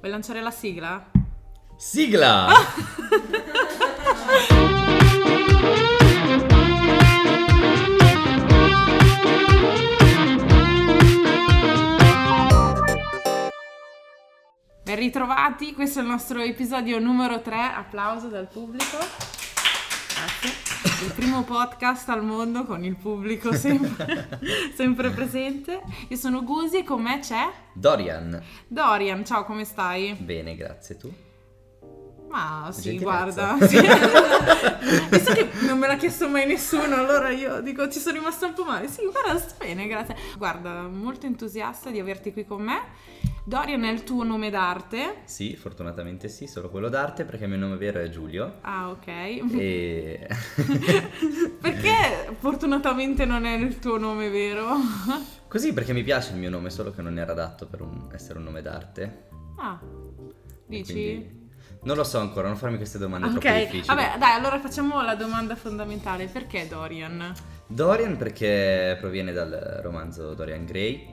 Vuoi lanciare la sigla? Sigla! Ben ritrovati, questo è il nostro episodio numero 3, applauso dal pubblico. Grazie. Il primo podcast al mondo con il pubblico sempre, sempre presente. Io sono Gusi e con me c'è Dorian. Dorian. Ciao, come stai? Bene, grazie. Tu? Ma sì, guarda. Sì. Visto che non me l'ha chiesto mai nessuno, allora io dico ci sono rimasta un po' male. Sì, guarda, sto bene, grazie. Guarda, molto entusiasta di averti qui con me. Dorian è il tuo nome d'arte. Sì, fortunatamente sì, solo quello d'arte perché il mio nome vero è Giulio. Ah, ok. E... Perché fortunatamente non è il tuo nome vero? Così perché mi piace il mio nome, solo che non era adatto per un- essere un nome d'arte. Ah, dici? quindi- Non lo so ancora, non farmi queste domande troppo Ok, difficili. vabbè, dai, allora facciamo la domanda fondamentale. Perché Dorian? Dorian perché proviene dal romanzo Dorian Gray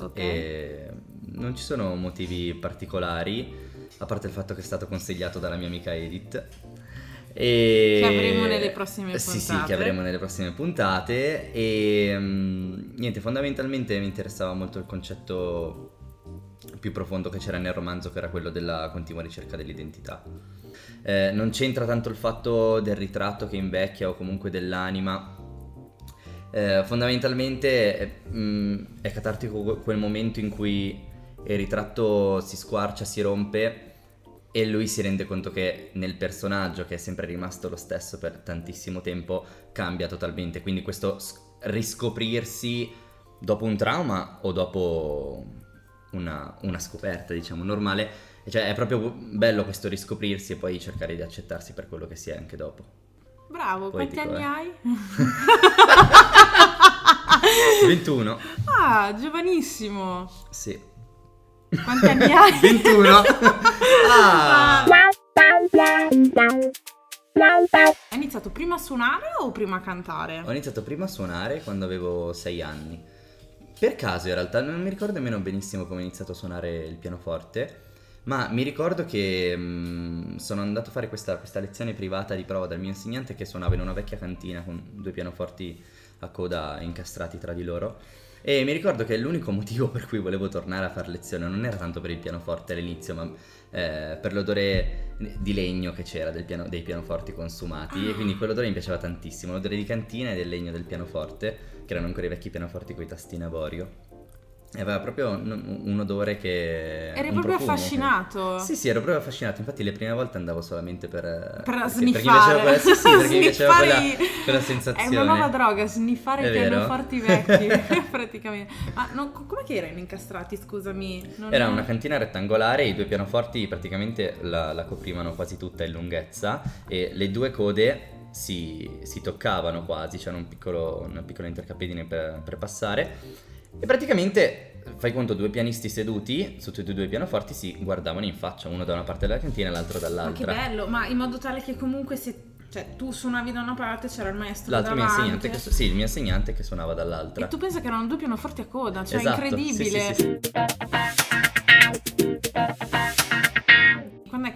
Ok. e non ci sono motivi particolari, a parte il fatto che è stato consigliato dalla mia amica Edith. E... Che avremo nelle prossime Sì, sì, puntate. che avremo nelle prossime puntate. E mm, niente, fondamentalmente mi interessava molto il concetto più profondo che c'era nel romanzo, che era quello della continua ricerca dell'identità. Eh, non c'entra tanto il fatto del ritratto che invecchia o comunque dell'anima. Eh, fondamentalmente eh, mh, è catartico que- quel momento in cui il ritratto si squarcia, si rompe e lui si rende conto che nel personaggio, che è sempre rimasto lo stesso per tantissimo tempo, cambia totalmente. Quindi questo riscoprirsi dopo un trauma o dopo una, una scoperta, diciamo, normale. Cioè è proprio bello questo riscoprirsi e poi cercare di accettarsi per quello che si è anche dopo. Bravo, quanti Poetico, anni eh. hai? 21? Ah, giovanissimo. Sì. Quanti anni hai? 21? Ah! Hai iniziato prima a suonare o prima a cantare? Ho iniziato prima a suonare quando avevo 6 anni. Per caso in realtà non mi ricordo nemmeno benissimo come ho iniziato a suonare il pianoforte, ma mi ricordo che mm, sono andato a fare questa, questa lezione privata di prova dal mio insegnante che suonava in una vecchia cantina con due pianoforti a coda incastrati tra di loro. E mi ricordo che l'unico motivo per cui volevo tornare a fare lezione non era tanto per il pianoforte all'inizio, ma eh, per l'odore di legno che c'era piano- dei pianoforti consumati. E quindi quell'odore mi piaceva tantissimo, l'odore di cantina e del legno del pianoforte, che erano ancora i vecchi pianoforti con i tastini a avorio. E aveva proprio un, un odore che... Eri proprio profumo che- affascinato. Sì, sì, ero proprio affascinato. Infatti, le prime volte andavo solamente per. Per perché- perché mi sniffare. piaceva quella, sì, sì, perché mi piaceva Sniffare quella, quella È sensazione. una nuova droga, sniffare È i pianoforti vecchi, praticamente. Ma non, com'è che erano incastrati, scusami? Non- Era una cantina rettangolare, i due pianoforti praticamente la, la coprivano quasi tutta in lunghezza e le due code si, si toccavano quasi, c'era un piccolo, una piccola intercapedine per, per passare e praticamente fai conto due pianisti seduti su tutti e due i pianoforti si guardavano in faccia, uno da una parte della cantina e l'altro Ma che dall'altra. bello, ma in modo tale che comunque se... Cioè, tu suonavi da una parte, c'era il maestro L'altro mio davanti. insegnante, che, su- sì, il mio insegnante che suonava dall'altra. E tu pensa che erano due pianoforti a coda, cioè Esatto, incredibile. sì, sì, sì,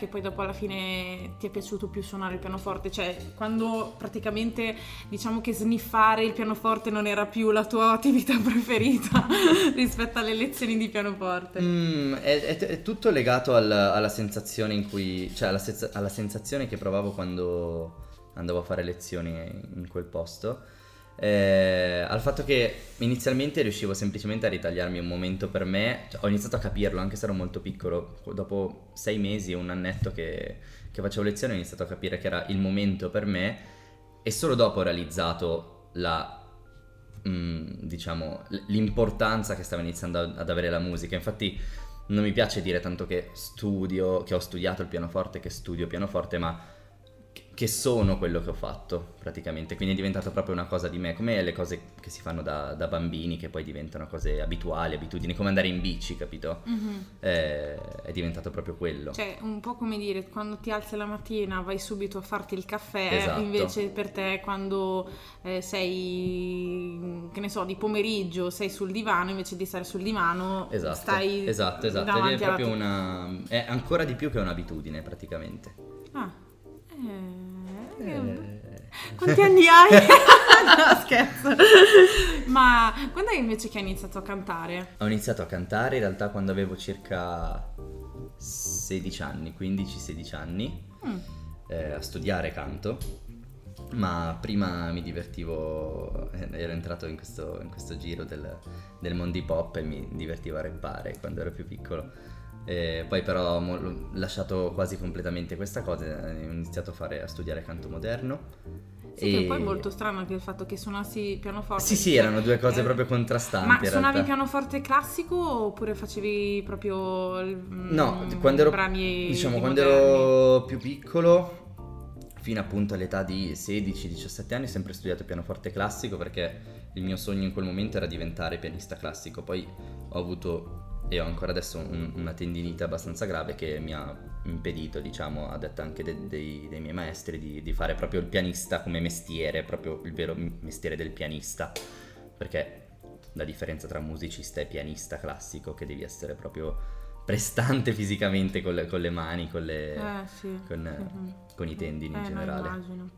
poi dopo alla fine ti è piaciuto più suonare il pianoforte? Cioè, quando praticamente diciamo che sniffare il pianoforte non era più la tua attività preferita rispetto alle lezioni di pianoforte. Mm, è, è- è tutto legato al- alla sensazione in cui, cioè alla, senza- alla sensazione che provavo quando andavo a fare lezioni in quel posto. Eh, al fatto che inizialmente riuscivo semplicemente a ritagliarmi un momento per me, cioè, ho iniziato a capirlo anche se ero molto piccolo, dopo sei mesi un annetto che, che facevo lezioni ho iniziato a capire che era il momento per me e solo dopo ho realizzato la, mm, diciamo, l'importanza che stava iniziando ad avere la musica. Infatti non mi piace dire tanto che studio, che ho studiato il pianoforte, che studio pianoforte, ma che- sono quello che ho fatto praticamente. Quindi è diventato proprio una cosa di me, come le cose che si fanno da, da bambini, che poi diventano cose abituali, abitudini, come andare in bici, capito? Mhm. Eh, è diventato proprio quello. Cioè, un po' come dire, quando ti alzi la mattina vai subito a farti il caffè, Esatto. invece per te quando eh, sei, che ne so, di pomeriggio sei sul divano, invece di stare sul divano Esatto, stai esatto, esatto. Ed è proprio una. È ancora di più che un'abitudine, praticamente. Ah. Eh, Eh, Quanti anni hai? no, scherzo. Ma quando è invece che hai iniziato a cantare? Ho iniziato a cantare in realtà quando avevo circa 16 anni, 15-16 anni, Mm. eh, a studiare canto. Ma prima mi divertivo, eh, ero entrato in questo, in questo giro del, del mondo hip hop e mi divertivo a rappare quando ero più piccolo. Eh, poi però ho lasciato quasi completamente questa cosa e ho iniziato a, fare, a studiare canto moderno. Sì, che E- poi è molto strano anche il fatto che suonassi pianoforte. Sì, sì, erano due cose Eh, proprio contrastanti. Ma suonavi pianoforte classico oppure facevi proprio il- No, mm, quando ero, brani diciamo, di quando moderni? ero più piccolo, fino appunto all'età di 16-17 anni, ho sempre studiato pianoforte classico perché il mio sogno in quel momento era diventare pianista classico. Poi ho avuto e ho ancora adesso un- una tendinite abbastanza grave che mi ha impedito, diciamo, a detta anche de- dei, dei miei maestri, di, di fare proprio il pianista come mestiere, proprio il vero mestiere del pianista. Perché la differenza tra musicista e pianista classico che devi essere proprio prestante fisicamente con le, con le mani, con, le- Eh, sì. con, Mhm. con i tendini Eh, in generale. immagino.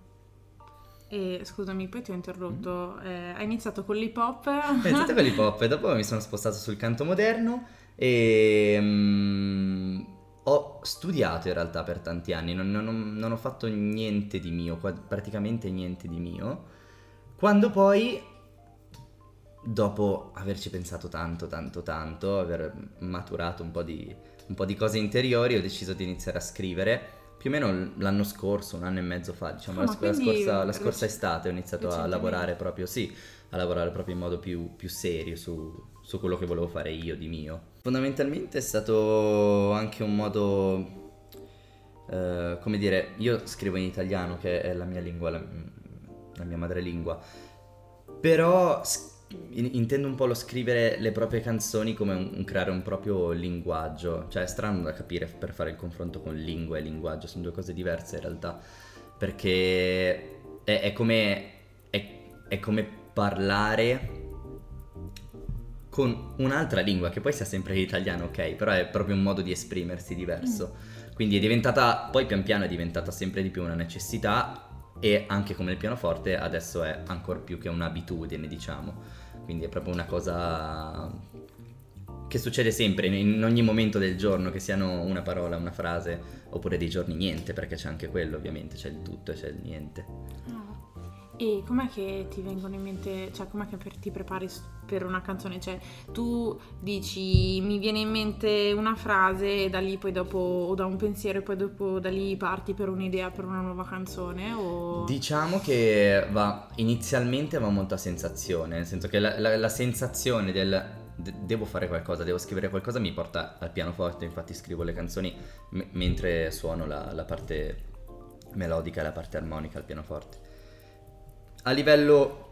E scusami, poi ti ho interrotto. Eh, hai iniziato con l'hip hop? Ho iniziato con l'hip hop e dopo mi sono spostato sul canto moderno e mm, ho studiato in realtà per tanti anni, non, non ho, non ho fatto niente di mio, praticamente niente di mio, quando poi, dopo averci pensato tanto, tanto, tanto, aver maturato un po' di, un po' di cose interiori, ho deciso di iniziare a scrivere. Più o meno l'anno scorso, un anno e mezzo fa, diciamo, Ah, la, la scorsa, la scorsa estate ho iniziato a lavorare proprio, sì, a lavorare proprio in modo più, più serio su, su quello che volevo fare io di mio. Fondamentalmente è stato anche un modo, eh, come dire, io scrivo in italiano che è la mia lingua, la, la mia madrelingua, però s- in- intendo un po' lo scrivere le proprie canzoni come un, un creare un proprio linguaggio, cioè è strano da capire per fare il confronto con lingua e linguaggio, sono due cose diverse in realtà, perché è, è come, è- è come parlare con un'altra lingua che poi sia sempre l'italiano, ok, però è proprio un modo di esprimersi diverso. Quindi è diventata, poi pian piano è diventata sempre di più una necessità e anche come il pianoforte adesso è ancora più che un'abitudine, diciamo. Quindi è proprio una cosa che succede sempre, in- ogni momento del giorno, che siano una parola, una frase, oppure dei giorni niente, perché c'è anche quello ovviamente, c'è il tutto e c'è il niente. E com'è che ti vengono in mente, cioè com'è che per- ti prepari per una canzone? Cioè tu dici mi viene in mente una frase e da lì poi dopo, o da un pensiero e poi dopo da lì parti per un'idea per una nuova canzone o... Diciamo che va inizialmente va molto a sensazione, nel senso che la, la- la sensazione del de- devo fare qualcosa, devo scrivere qualcosa mi porta al pianoforte, infatti scrivo le canzoni m- mentre suono la, la parte melodica e la parte armonica al pianoforte. A livello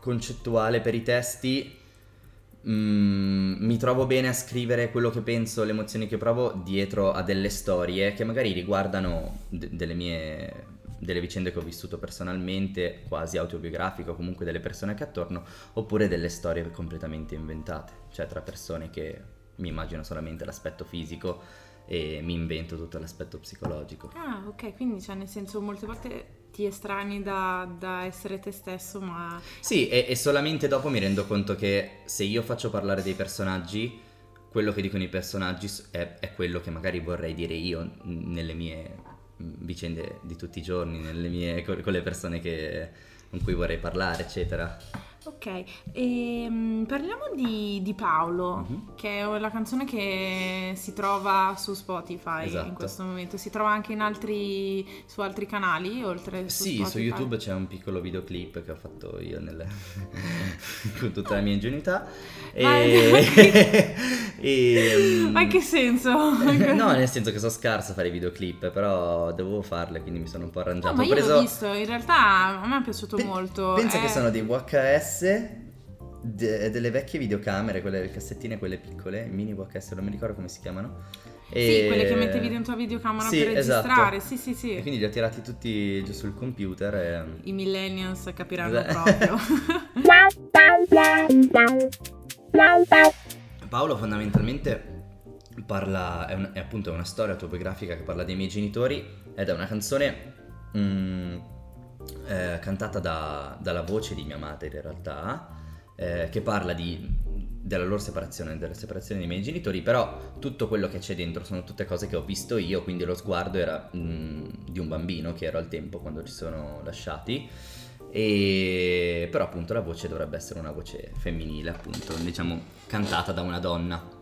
concettuale per i testi mm, mi trovo bene a scrivere quello che penso, le emozioni che provo dietro a delle storie che magari riguardano de- delle mie delle vicende che ho vissuto personalmente, quasi autobiografiche o comunque delle persone che attorno, oppure delle storie completamente inventate, cioè tra persone che mi immagino solamente l'aspetto fisico e mi invento tutto l'aspetto psicologico. Ah ok, quindi cioè nel senso molte volte ti estrani da, da essere te stesso ma... Sì, e, e solamente dopo mi rendo conto che se io faccio parlare dei personaggi, quello che dicono i personaggi è, è quello che magari vorrei dire io nelle mie mh, vicende di tutti i giorni, nelle mie, con le persone che- con cui vorrei parlare, eccetera. Ok, ehm, parliamo di, di Paolo, Mhm. che è la canzone che si trova su Spotify Esatto. in questo momento. Si trova anche in altri, su altri canali, oltre su Sì, su Spotify? YouTube c'è un piccolo videoclip che ho fatto io nel- con tutta la mia ingenuità. Ma- E... e- Ma in che senso? no, nel senso che sono scarso a fare videoclip, però dovevo farle, quindi mi sono un po' arrangiato. No, ma Ho io preso- l'ho visto, in realtà a me è piaciuto Pe- molto. Pensa eh, che sono dei VHS, de- delle vecchie videocamere, quelle cassettine, quelle piccole, mini VHS, non mi ricordo come si chiamano. E... Sì, quelle che mettevi dentro la videocamera Sì, per esatto. registrare, sì sì sì. E quindi li ho tirati tutti giù sul computer e... I millennials capiranno Esatto. proprio. Paolo fondamentalmente parla, è, un- è appunto una storia autobiografica che parla dei miei genitori ed è una canzone mm, eh, cantata da- dalla voce di mia madre in realtà, eh, che parla di- della loro separazione, della separazione dei miei genitori, però tutto quello che c'è dentro sono tutte cose che ho visto io, quindi lo sguardo era mm, di un bambino che ero al tempo quando ci sono lasciati. E però appunto la voce dovrebbe essere una voce femminile, appunto, diciamo cantata da una donna.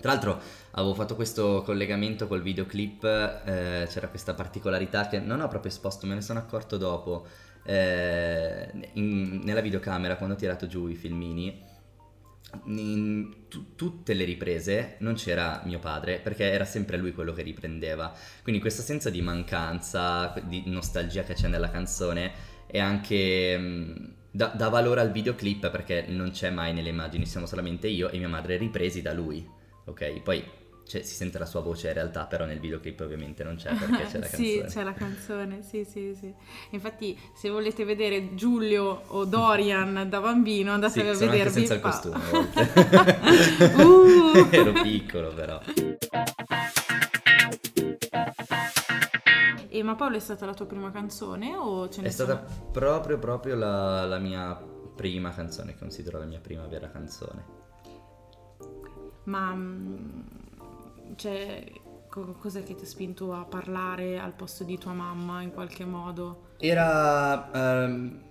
Tra l'altro avevo fatto questo collegamento col videoclip, eh, c'era questa particolarità che non ho proprio esposto, me ne sono accorto dopo. eh, in- nella videocamera quando ho tirato giù i filmini, in tu- tutte le riprese non c'era mio padre perché era sempre lui quello che riprendeva. Quindi questo senso di mancanza, di nostalgia che c'è nella canzone è anche mh, dà, dà valore al videoclip perché non c'è mai nelle immagini, siamo solamente io e mia madre ripresi da lui. Ok, poi cioè, si sente la sua voce in realtà, però nel videoclip ovviamente non c'è perché c'è la sì, canzone. c'è la canzone, sì, sì, sì. Infatti, se volete vedere Giulio o Dorian da bambino, Sì, andatevi a sono anche vedervi senza il costume a. Uh! Ero piccolo però. E ma Paolo è stata la tua prima canzone o ce ne È stata proprio proprio la, la mia prima canzone, considero la mia prima vera canzone. Ma mm, cioè, co- cos'è che ti ha spinto a parlare al posto di tua mamma in qualche modo? Era... ehm,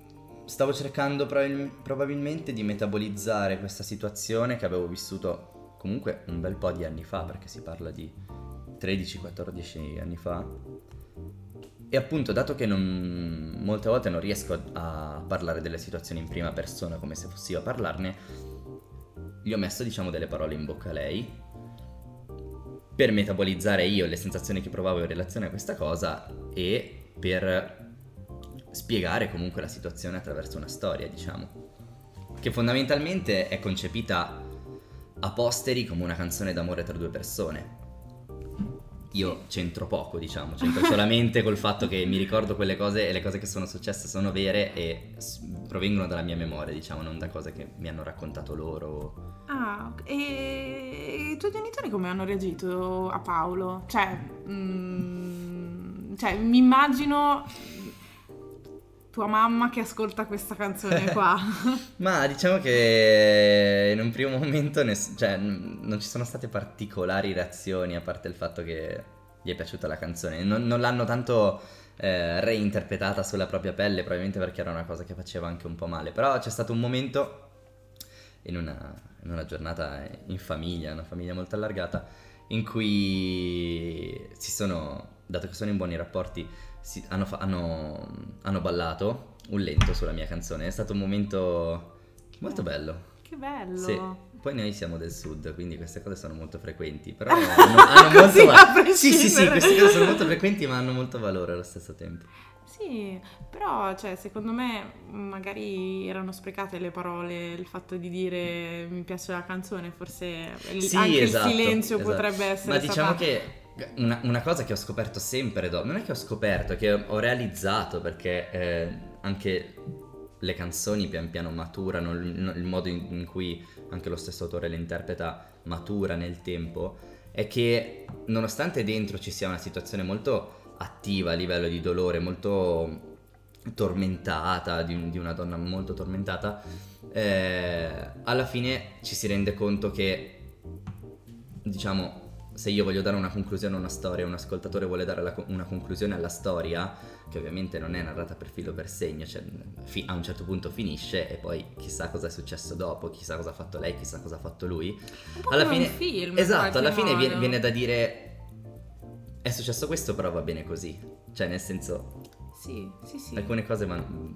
stavo cercando probabil- probabilmente di metabolizzare questa situazione che avevo vissuto comunque un bel po' di anni fa, perché si parla di 13-14 anni fa. E appunto, dato che non- molte volte non riesco a, a parlare delle situazioni in prima persona come se fossi io a parlarne, gli ho messo diciamo delle parole in bocca a lei per metabolizzare io le sensazioni che provavo in relazione a questa cosa e per spiegare comunque la situazione attraverso una storia, diciamo, che fondamentalmente è concepita a posteri come una canzone d'amore tra due persone. Io c'entro poco, diciamo, c'entro solamente col fatto che mi ricordo quelle cose e le cose che sono successe sono vere e provengono dalla mia memoria, diciamo, non da cose che mi hanno raccontato loro. Ah, e i tuoi genitori come hanno reagito a Paolo? Cioè, mm, cioè mi immagino tua mamma che ascolta questa canzone qua. Ma diciamo che in un primo momento ness- cioè, n- non ci sono state particolari reazioni a parte il fatto che gli è piaciuta la canzone. Non, non l'hanno tanto eh, reinterpretata sulla propria pelle, probabilmente perché era una cosa che faceva anche un po' male. Però c'è stato un momento in una, in una giornata in famiglia, una famiglia molto allargata, in cui si sono, dato che sono in buoni rapporti, si- hanno, fa- hanno- hanno ballato un lento sulla mia canzone. È stato un momento molto bello. che bello. Sì. Poi noi siamo del sud, quindi queste cose sono molto frequenti, però hanno, hanno molto valore. Sì, sì, sì, queste cose sono molto frequenti, ma hanno molto valore allo stesso tempo. Sì, però cioè, secondo me magari erano sprecate le parole, il fatto di dire mi piace la canzone, forse Sì, anche esatto, il silenzio esatto. potrebbe essere Ma diciamo che una, una cosa che ho scoperto sempre dopo, non è che ho scoperto, che ho realizzato perché eh, anche le canzoni pian piano maturano, il, il modo in, in cui anche lo stesso autore le interpreta matura nel tempo, è che nonostante dentro ci sia una situazione molto attiva a livello di dolore, molto tormentata, di, di una donna molto tormentata, eh, alla fine ci si rende conto che, diciamo, se io voglio dare una conclusione a una storia, un ascoltatore vuole dare la una conclusione alla storia, che ovviamente non è narrata per filo per segno, cioè fi- a un certo punto finisce e poi chissà cosa è successo dopo, chissà cosa ha fatto lei, chissà cosa ha fatto lui. Alla fine, film. esatto, alla fine viene, viene da dire è successo questo, però va bene così. Cioè, nel senso, Sì, sì, sì. alcune cose van-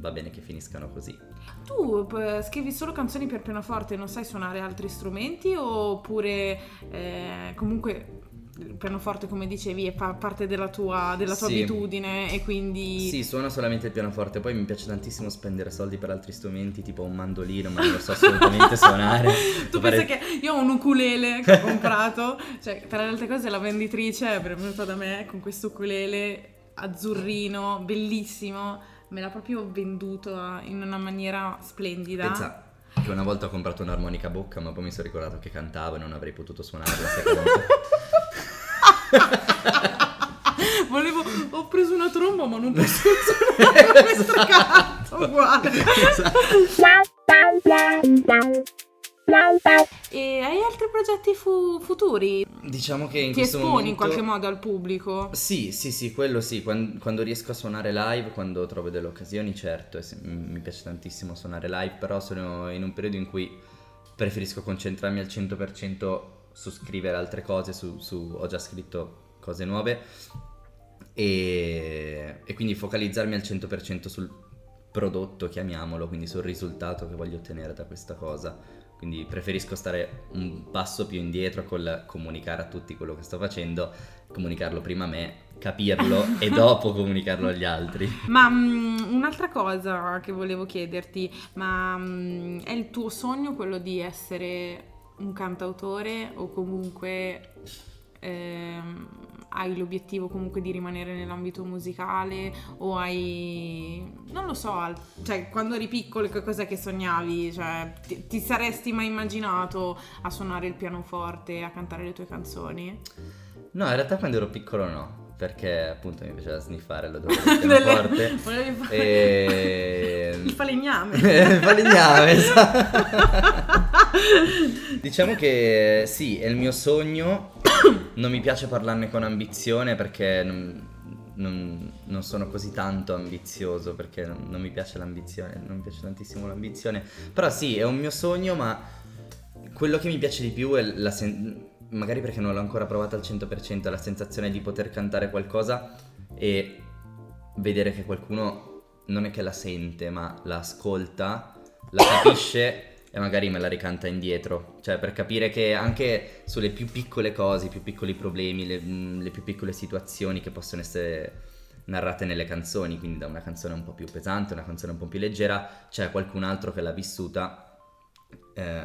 va bene che finiscano così. Tu eh, scrivi solo canzoni per pianoforte, non sai suonare altri strumenti oppure eh, comunque il pianoforte, come dicevi, fa parte della tua, della tua Sì. abitudine e quindi... Sì, suono solamente il pianoforte, poi mi piace tantissimo spendere soldi per altri strumenti, tipo un mandolino, ma non lo so assolutamente suonare. Tu pensi che io ho un ukulele che ho comprato, cioè tra le altre cose la venditrice è venuta da me con questo ukulele azzurrino, bellissimo, me l'ha proprio venduto a- in una maniera splendida. Pensa che una volta ho comprato un'armonica a bocca, ma poi mi sono ricordato che cantavo e non avrei potuto suonarla? Volevo, ho preso una tromba ma non posso suonare questo canto, uguale. E hai altri progetti fu- futuri? Diciamo che in Ti questo esponi momento... in qualche modo al pubblico? Sì, sì, sì, quello sì, quan- quando, riesco a suonare live, quando trovo delle occasioni, certo, se- mi piace tantissimo suonare live, però sono in un periodo in cui preferisco concentrarmi al 100% su scrivere altre cose, su, su- ho già scritto cose nuove e, e quindi focalizzarmi al 100% sul prodotto, chiamiamolo, quindi sul risultato che voglio ottenere da questa cosa. Quindi preferisco stare un passo più indietro col comunicare a tutti quello che sto facendo, comunicarlo prima a me, capirlo e dopo comunicarlo agli altri. Ma mm, un'altra cosa che volevo chiederti, ma mm, è il tuo sogno quello di essere un cantautore o comunque ehm, hai l'obiettivo comunque di rimanere nell'ambito musicale o hai non lo so, al- cioè quando eri piccolo che cosa che sognavi? Cioè ti, ti saresti mai immaginato a suonare il pianoforte, a cantare le tue canzoni? No, in realtà quando ero piccolo no, perché appunto mi piaceva sniffare l'odore del pianoforte. Volevi fare e... il falegname. Il falegname, esatto. Diciamo che sì, è il mio sogno. Non mi piace parlarne con ambizione perché non, non- non sono così tanto ambizioso perché non, non mi piace l'ambizione, non mi piace tantissimo l'ambizione. Però sì, è un mio sogno, ma quello che mi piace di più è la sen- magari perché non l'ho ancora provato al 100%, è la sensazione di poter cantare qualcosa e vedere che qualcuno non è che la sente, ma la ascolta, la capisce e magari me la ricanta indietro. Cioè, per capire che anche sulle più piccole cose, i più piccoli problemi, le, mm, le più piccole situazioni che possono essere narrate nelle canzoni, quindi da una canzone un po' più pesante, una canzone un po' più leggera, c'è qualcun altro che l'ha vissuta eh,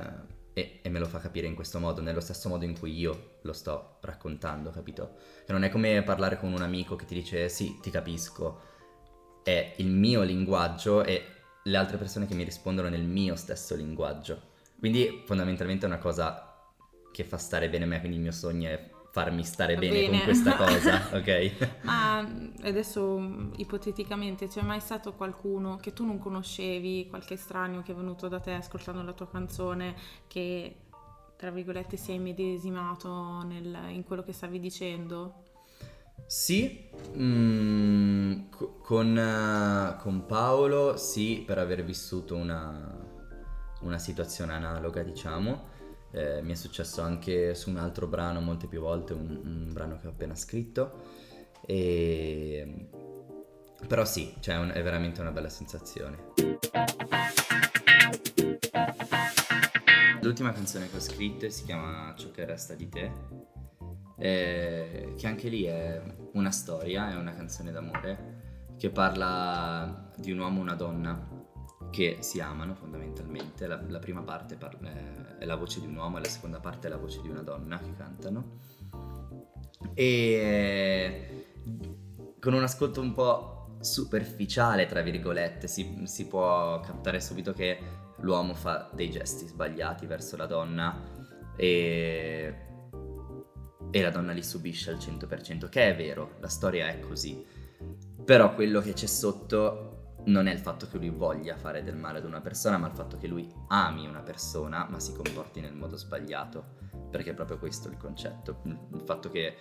e, e me lo fa capire in questo modo, nello stesso modo in cui io lo sto raccontando, capito? Che non è come parlare con un amico che ti dice sì, ti capisco, è il mio linguaggio e le altre persone che mi rispondono nel mio stesso linguaggio. Quindi fondamentalmente è una cosa che fa stare bene me, quindi il mio sogno è farmi stare bene, Bene. con questa cosa, ok? Ma adesso ipoteticamente c'è mai stato qualcuno che tu non conoscevi, qualche estraneo che è venuto da te ascoltando la tua canzone che tra virgolette si è immedesimato nel- in quello che stavi dicendo? Sì, mm, co- con, eh, con Paolo sì, per aver vissuto una, una situazione analoga, diciamo. Eh, mi è successo anche su un altro brano molte più volte, un, un brano che ho appena scritto. E... Però sì, cioè, un- è veramente una bella sensazione. L'ultima canzone che ho scritto si chiama Ciò che resta di te, eh, che anche lì è una storia, è una canzone d'amore che parla di un uomo e una donna che si amano fondamentalmente. La, la prima parte par- eh, è la voce di un uomo e la seconda parte è la voce di una donna che cantano. E con un ascolto un po' superficiale, tra virgolette, si, si può captare subito che l'uomo fa dei gesti sbagliati verso la donna e, e la donna li subisce al 100%, che è vero, la storia è così. Però quello che c'è sotto non è il fatto che lui voglia fare del male ad una persona, ma il fatto che lui ami una persona, ma si comporti nel modo sbagliato. Perché è proprio questo il concetto. Il fatto che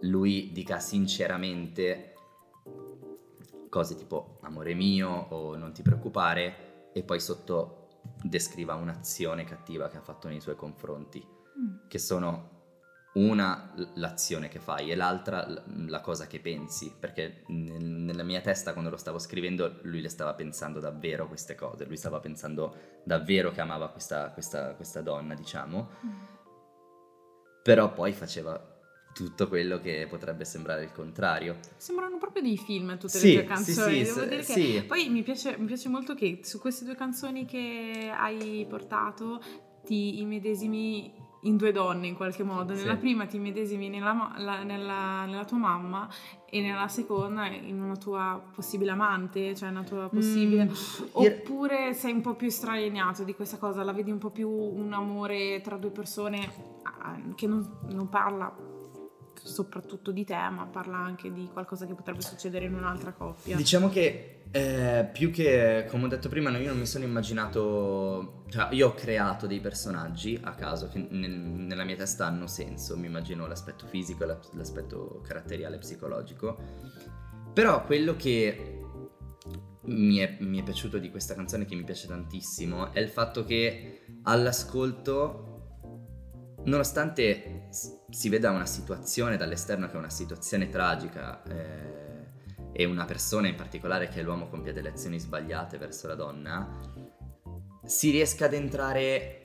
lui dica sinceramente cose tipo amore mio o non ti preoccupare e poi sotto descriva un'azione cattiva che ha fatto nei suoi confronti, che sono una l'azione che fai e l'altra la cosa che pensi, perché nel- nella mia testa quando lo stavo scrivendo lui le stava pensando davvero queste cose, lui stava pensando davvero che amava questa, questa- questa donna, diciamo, però poi faceva tutto quello che potrebbe sembrare il contrario. Sembrano proprio dei film tutte Sì, le tue canzoni. sì, Devo sì, dire che sì. poi mi piace, mi piace molto che su queste due canzoni che hai portato ti immedesimi in due donne in qualche modo. Sì. Nella prima ti immedesimi nella, la- nella- nella tua mamma e nella seconda in una tua possibile amante, cioè una tua possibile... Mm, Oppure sei un po' più estralienato di questa cosa, la vedi un po' più un amore tra due persone che non, non parla soprattutto di te, ma parla anche di qualcosa che potrebbe succedere in un'altra coppia. Diciamo che eh, più che, come ho detto prima, io non mi sono immaginato, cioè io ho creato dei personaggi a caso che nel- nella mia testa hanno senso, mi immagino l'aspetto fisico la- l'aspetto caratteriale psicologico, però quello che mi è, mi è piaciuto di questa canzone, che mi piace tantissimo, è il fatto che all'ascolto, nonostante si veda una situazione dall'esterno che è una situazione tragica, eh, e una persona in particolare che è l'uomo compie delle azioni sbagliate verso la donna, si riesca ad entrare,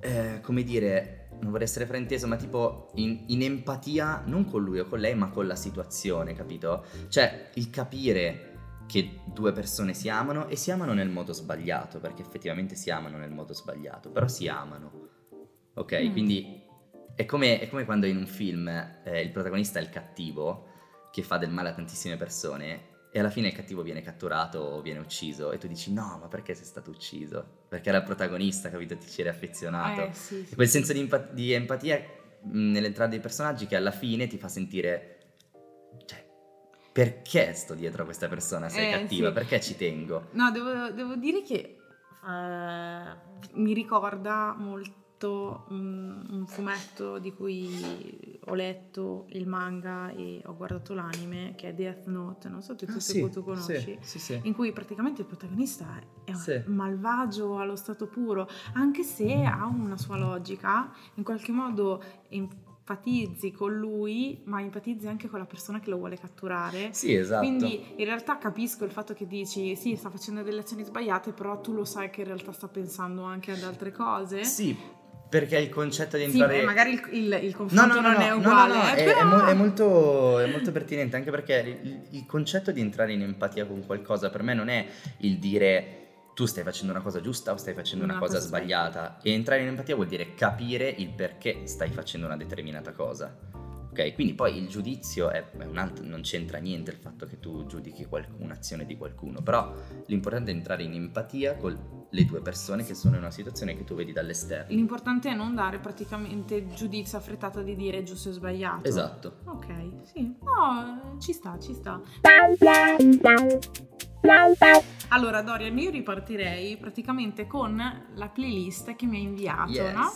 eh, come dire, non vorrei essere frainteso, ma tipo in, in empatia non con lui o con lei, ma con la situazione, capito? Cioè il capire che due persone si amano e si amano nel modo sbagliato, perché effettivamente si amano nel modo sbagliato, però si amano. Ok, Mm. quindi è come, è come quando in un film eh, il protagonista è il cattivo che fa del male a tantissime persone e alla fine il cattivo viene catturato o viene ucciso e tu dici no, ma perché sei stato ucciso? Perché era il protagonista, capito? Ti c'eri affezionato. Eh, sì, sì, quel senso di, empa- di empatia mh, nell'entrata dei personaggi che alla fine ti fa sentire, cioè, perché sto dietro a questa persona se è Eh, cattiva? sì. Perché ci tengo? No, devo, devo dire che eh, mi ricorda molto un, un fumetto di cui ho letto il manga e ho guardato l'anime, che è Death Note, non so tu, tu, se tu conosci. Ah, Sì, sì, sì. in cui praticamente il protagonista è un Sì. malvagio allo stato puro, anche se ha una sua logica, in qualche modo empatizzi con lui, ma empatizzi anche con la persona che lo vuole catturare. Sì, esatto. Quindi in realtà capisco il fatto che dici sì, sta facendo delle azioni sbagliate, però tu lo sai che in realtà sta pensando anche ad altre cose. Sì, perché il concetto di Sì, entrare... magari il, il- il confronto no, no, non no, è no, no, uguale, no, eh, è, però... è mo- è molto, è molto pertinente anche perché il, il concetto di entrare in empatia con qualcosa per me non è il dire tu stai facendo una cosa giusta o stai facendo una, Una cosa, cosa sbagliata e entrare in empatia vuol dire capire il perché stai facendo una determinata cosa. Ok, quindi poi il giudizio è, è un altro, non c'entra niente il fatto che tu giudichi qual- un'azione di qualcuno, però l'importante è entrare in empatia con le due persone che sono in una situazione che tu vedi dall'esterno. L'importante è non dare praticamente giudizio affrettato di dire giusto e sbagliato. Esatto. Ok, sì. No, ci sta, ci sta. Allora, Dorian, io ripartirei praticamente con la playlist che mi hai inviato, Yes. no?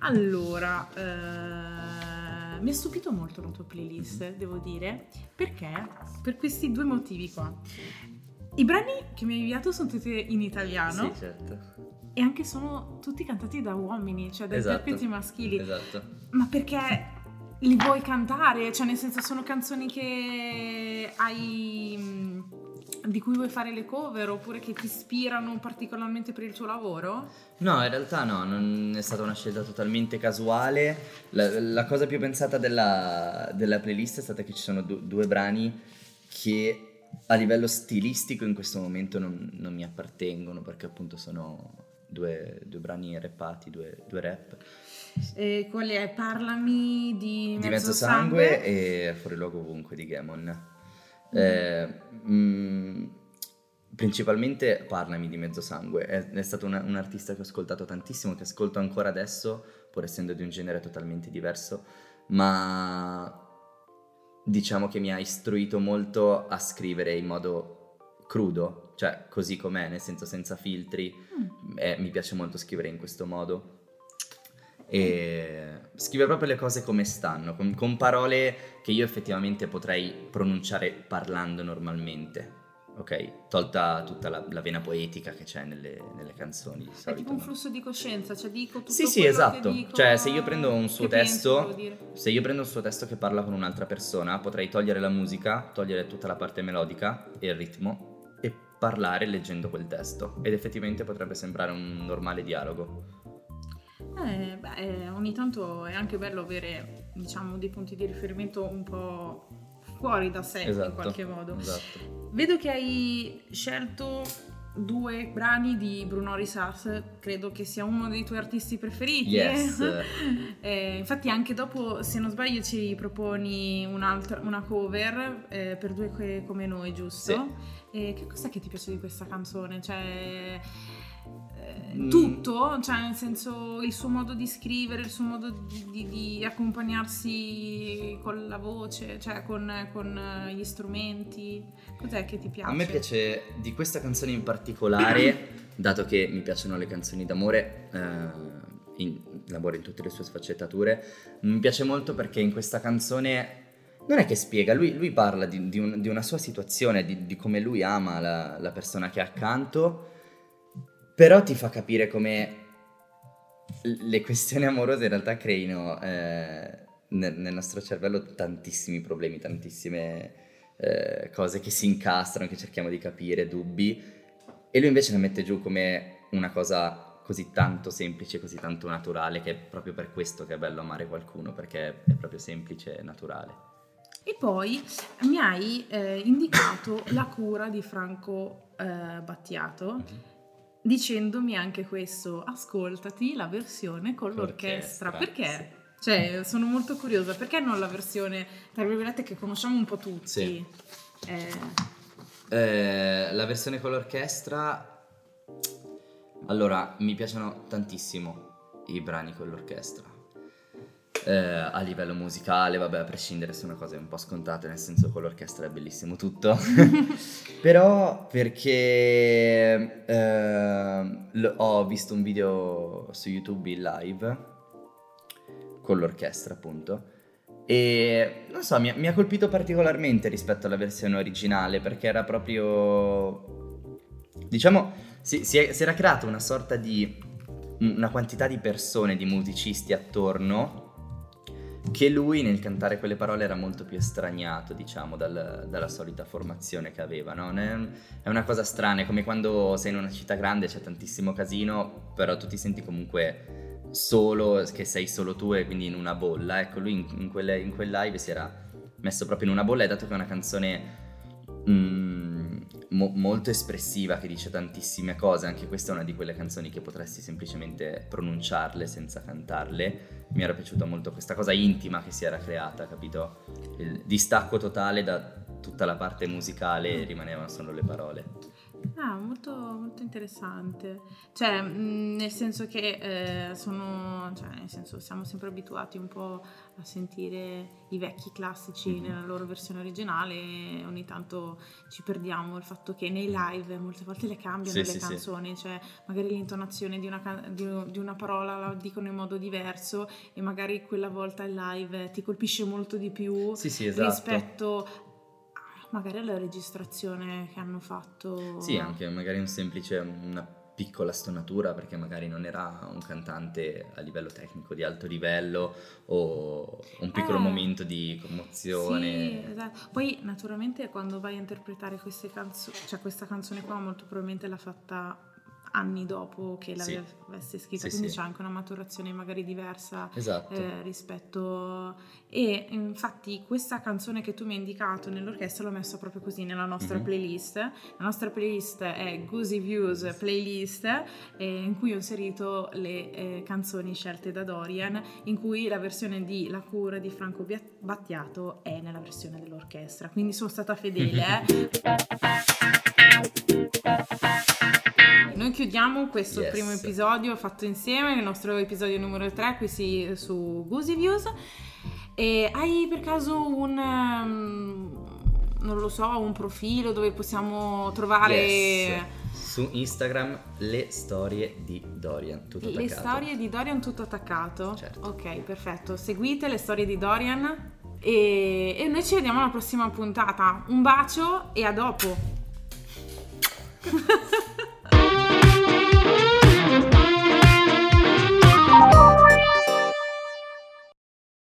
Allora, eh, mi ha stupito molto la tua playlist, devo dire, perché? Per questi due motivi qua. I brani che mi hai inviato sono tutti in italiano Sì, certo. e anche sono tutti cantati da uomini, cioè da Esatto. interpreti maschili. Esatto. Ma perché li vuoi cantare? Cioè, nel senso, sono canzoni che hai. Di cui vuoi fare le cover oppure che ti ispirano particolarmente per il tuo lavoro? No, in realtà no, non è stata una scelta totalmente casuale. La, la cosa più pensata della, della playlist è stata che ci sono du- due brani che a livello stilistico in questo momento non, non mi appartengono perché appunto sono due, due brani rappati, due, due rap E qual è? Parlami di, di mezzo sangue e fuori luogo ovunque di Gamon. Eh, mm, principalmente parlami di mezzo sangue, è, è stato una- un artista che ho ascoltato tantissimo, che ascolto ancora adesso, pur essendo di un genere totalmente diverso, ma diciamo che mi ha istruito molto a scrivere in modo crudo, cioè così com'è, nel senso senza filtri, Mm. eh, mi piace molto scrivere in questo modo. E scrive proprio le cose come stanno, con, con parole che io effettivamente potrei pronunciare parlando normalmente. Ok, tolta tutta la, la vena poetica che c'è nelle, nelle canzoni. Di È solito, tipo un flusso di coscienza, cioè dico tutto Sì, sì, esatto. dico, Cioè, se io prendo un suo penso, testo- dire. Se io prendo un suo testo che parla con un'altra persona, potrei togliere la musica, togliere tutta la parte melodica e il ritmo e parlare leggendo quel testo. Ed effettivamente potrebbe sembrare un normale dialogo. Eh, beh, ogni tanto è anche bello avere, diciamo, dei punti di riferimento un po' fuori da sé esatto, in qualche modo. Esatto. Vedo che hai scelto due brani di Bruno Risas, credo che sia uno dei tuoi artisti preferiti. Yes. eh, infatti anche dopo, se non sbaglio, ci proponi una cover eh, per due come noi, giusto? Sì. E che cos'è che ti piace di questa canzone? Cioè Mm. tutto, cioè nel senso il suo modo di scrivere, il suo modo di, di, di accompagnarsi con la voce, cioè con, con, gli strumenti. Cos'è che ti piace? A me piace di questa canzone in particolare, dato che mi piacciono le canzoni d'amore, eh, in, l'amore in tutte le sue sfaccettature, mi piace molto perché in questa canzone non è che spiega, lui, lui parla di, di, un, di, una sua situazione, di, di come lui ama la, la persona che ha accanto però ti fa capire come le questioni amorose in realtà creino eh, nel, nel, nostro cervello tantissimi problemi, tantissime eh, cose che si incastrano, che cerchiamo di capire, dubbi, e lui invece la mette giù come una cosa così tanto semplice, così tanto naturale, che è proprio per questo che è bello amare qualcuno, perché è proprio semplice e naturale. E poi mi hai eh, indicato la cura di Franco eh, Battiato. Mm-hmm dicendomi anche questo, ascoltati la versione con l'orchestra, l'orchestra. perché? Sì. Cioè, sono molto curiosa, perché non la versione, tra virgolette, che conosciamo un po' tutti? Sì. Eh... Eh, la versione con l'orchestra... Allora, mi piacciono tantissimo i brani con l'orchestra eh, a livello musicale, vabbè, a prescindere sono cose un po' scontate, nel senso con l'orchestra è bellissimo tutto. Però perché eh, ho visto un video su YouTube in live con l'orchestra, appunto. E non so, mi, mi ha colpito particolarmente rispetto alla versione originale perché era proprio. Diciamo, si, si, è, si era creata una sorta di. una quantità di persone, di musicisti attorno che lui nel cantare quelle parole era molto più estraniato, diciamo, dal, dalla solita formazione che aveva, no? È una cosa strana, è come quando sei in una città grande, c'è tantissimo casino, però tu ti senti comunque solo, che sei solo tu e quindi in una bolla. Ecco, lui in, in, quelle, in quel live si era messo proprio in una bolla e dato che è una canzone... Mm, mo- molto espressiva che dice tantissime cose, anche questa è una di quelle canzoni che potresti semplicemente pronunciarle senza cantarle. Mi era piaciuta molto questa cosa intima che si era creata, capito? Il distacco totale da tutta la parte musicale rimanevano solo le parole. Ah, molto, molto interessante. Cioè, mh, nel senso che eh, sono, cioè, nel senso, siamo sempre abituati un po' a sentire i vecchi classici mm-hmm. nella loro versione originale e ogni tanto ci perdiamo il fatto che nei live molte volte le cambiano sì, le sì, canzoni, sì. cioè magari l'intonazione di una, di, di una, parola la dicono in modo diverso e magari quella volta il live ti colpisce molto di più esatto. rispetto magari alla registrazione che hanno fatto. Sì, anche magari un semplice, una piccola stonatura perché magari non era un cantante a livello tecnico di alto livello o un piccolo eh, momento di commozione. Sì, esatto. Poi naturalmente quando vai a interpretare queste canzoni, cioè questa canzone qua molto probabilmente l'ha fatta anni dopo che l'avesse sì. scritta, sì, quindi sì. c'è anche una maturazione magari diversa esatto. eh, rispetto... E infatti questa canzone che tu mi hai indicato nell'orchestra l'ho messa proprio così nella nostra mm-hmm. playlist. La nostra playlist è Goosey Views Playlist, eh, in cui ho inserito le eh, canzoni scelte da Dorian, in cui la versione di La cura di Franco Battiato è nella versione dell'orchestra, quindi sono stata fedele. Chiudiamo questo yes. primo episodio fatto insieme, il nostro episodio numero 3 qui si, su Goosey Views. E hai per caso un... Um, non lo so, un profilo dove possiamo trovare... Yes. Su Instagram le storie di Dorian, tutto attaccato. Le storie di Dorian tutto attaccato? Certo. Ok, perfetto. Seguite le storie di Dorian e, e noi ci vediamo alla prossima puntata. Un bacio e a dopo. Thank you.